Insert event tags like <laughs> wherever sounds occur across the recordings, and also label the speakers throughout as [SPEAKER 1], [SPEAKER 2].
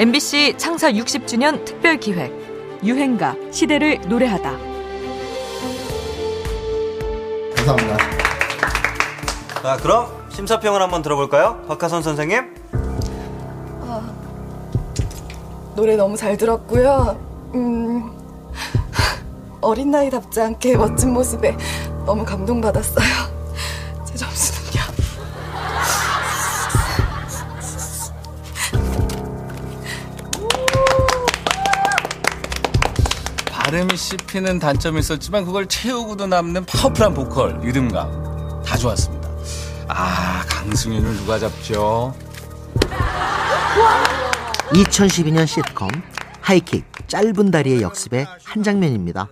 [SPEAKER 1] MBC 창사 60주년 특별 기획 유행가 시대를 노래하다.
[SPEAKER 2] 감사합니다.
[SPEAKER 3] 자, 그럼 심사평을 한번 들어볼까요? 박하선 선생님.
[SPEAKER 4] 노래 너무 잘 들었고요. 음, 어린 나이답지 않게 멋진 모습에 너무 감동받았어요.
[SPEAKER 5] 발음이 씹히는 단점이 있었지만 그걸 채우고도 남는 파워풀한 보컬, 리듬감 다 좋았습니다. 아, 강승윤을 누가 잡죠?
[SPEAKER 6] 2012년 시트콤 하이킥 짧은 다리의 역습의 한 장면입니다.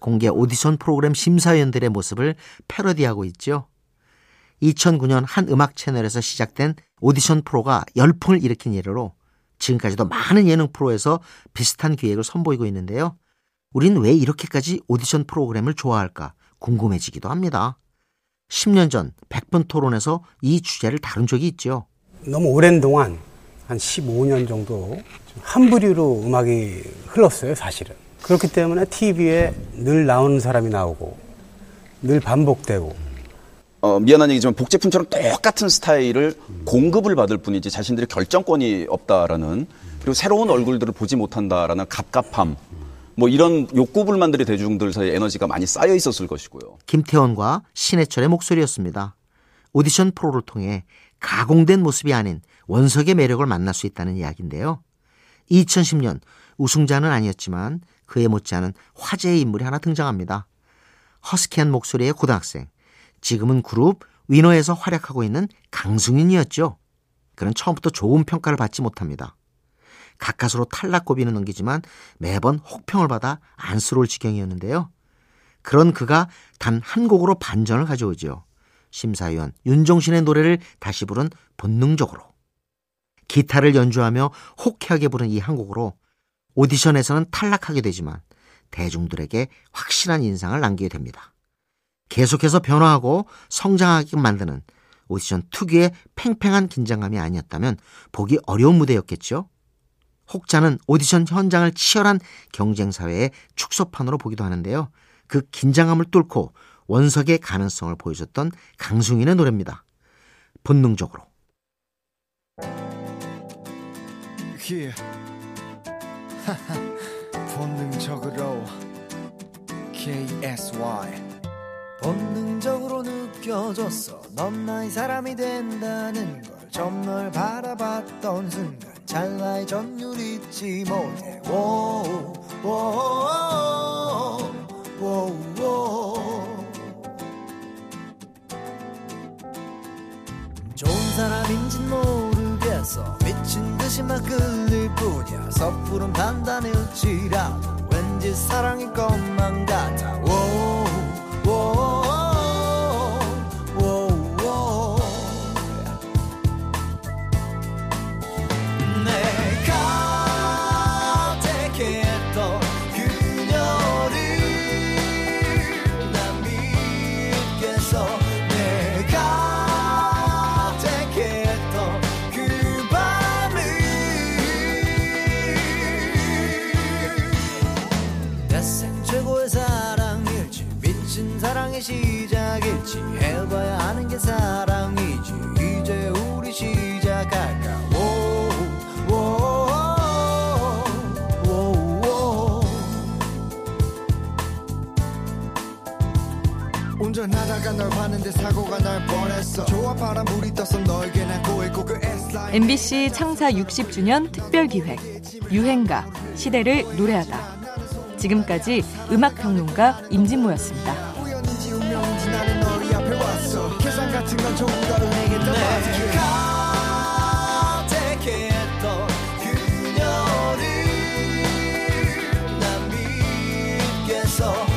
[SPEAKER 6] 공개 오디션 프로그램 심사위원들의 모습을 패러디하고 있죠. 2009년 한 음악 채널에서 시작된 오디션 프로가 열풍을 일으킨 예로 지금까지도 많은 예능 프로에서 비슷한 기획을 선보이고 있는데요. 우린 왜 이렇게까지 오디션 프로그램을 좋아할까 궁금해지기도 합니다. 10년 전 100분 토론에서 이 주제를 다룬 적이 있죠.
[SPEAKER 7] 너무 오랜 동안 한 15년 정도 한 부류로 음악이 흘렀어요, 사실은. 그렇기 때문에 TV에 늘 나오는 사람이 나오고 늘 반복되고
[SPEAKER 8] 어, 미안한 얘기지만 복제품처럼 똑같은 스타일을 공급을 받을 뿐이지 자신들의 결정권이 없다라는 그리고 새로운 얼굴들을 보지 못한다라는 갑갑함 뭐 이런 욕구불만들이 대중들 사이에 에너지가 많이 쌓여 있었을 것이고요.
[SPEAKER 6] 김태원과 신해철의 목소리였습니다. 오디션 프로를 통해 가공된 모습이 아닌 원석의 매력을 만날 수 있다는 이야기인데요. 2010년 우승자는 아니었지만 그에 못지않은 화제의 인물이 하나 등장합니다. 허스키한 목소리의 고등학생. 지금은 그룹 위너에서 활약하고 있는 강승윤이었죠. 그는 처음부터 좋은 평가를 받지 못합니다. 가까스로 탈락고비는 넘기지만 매번 혹평을 받아 안쓰러울 지경이었는데요. 그런 그가 단 한 곡으로 반전을 가져오죠. 심사위원 윤종신의 노래를 다시 부른 본능적으로. 기타를 연주하며 호쾌하게 부른 이 한 곡으로 오디션에서는 탈락하게 되지만 대중들에게 확실한 인상을 남기게 됩니다. 계속해서 변화하고 성장하게 만드는 오디션 특유의 팽팽한 긴장감이 아니었다면 보기 어려운 무대였겠죠. 혹자는 오디션 현장을 치열한 경쟁 사회의 축소판으로 보기도 하는데요. 그 긴장감을 뚫고 원석의 가능성을 보여줬던 강승인의 노래입니다. 본능적으로. <laughs>
[SPEAKER 9] 본능적으로 KSY 본능적으로 느껴졌어 넌 나의 사람이 된다는 걸널 바라봤던 순간 찰나의 전율 잊지. 못해. 좋은 사람인진 모르겠어. 미친 듯이 막 끌릴 뿐이야. 섣부른 판단일지라도 왠지 사랑일 것만 같아 내생 최고의 사랑일지 미친 사랑의 시작일지 해봐야 하는 게 사랑이지. 이제 우리 시작할까? 있고 그
[SPEAKER 1] MBC 창사 60주년 특별 기획. 유행가. 시대를 노래하다. 지금까지 음악평론가 임진모였습니다. So.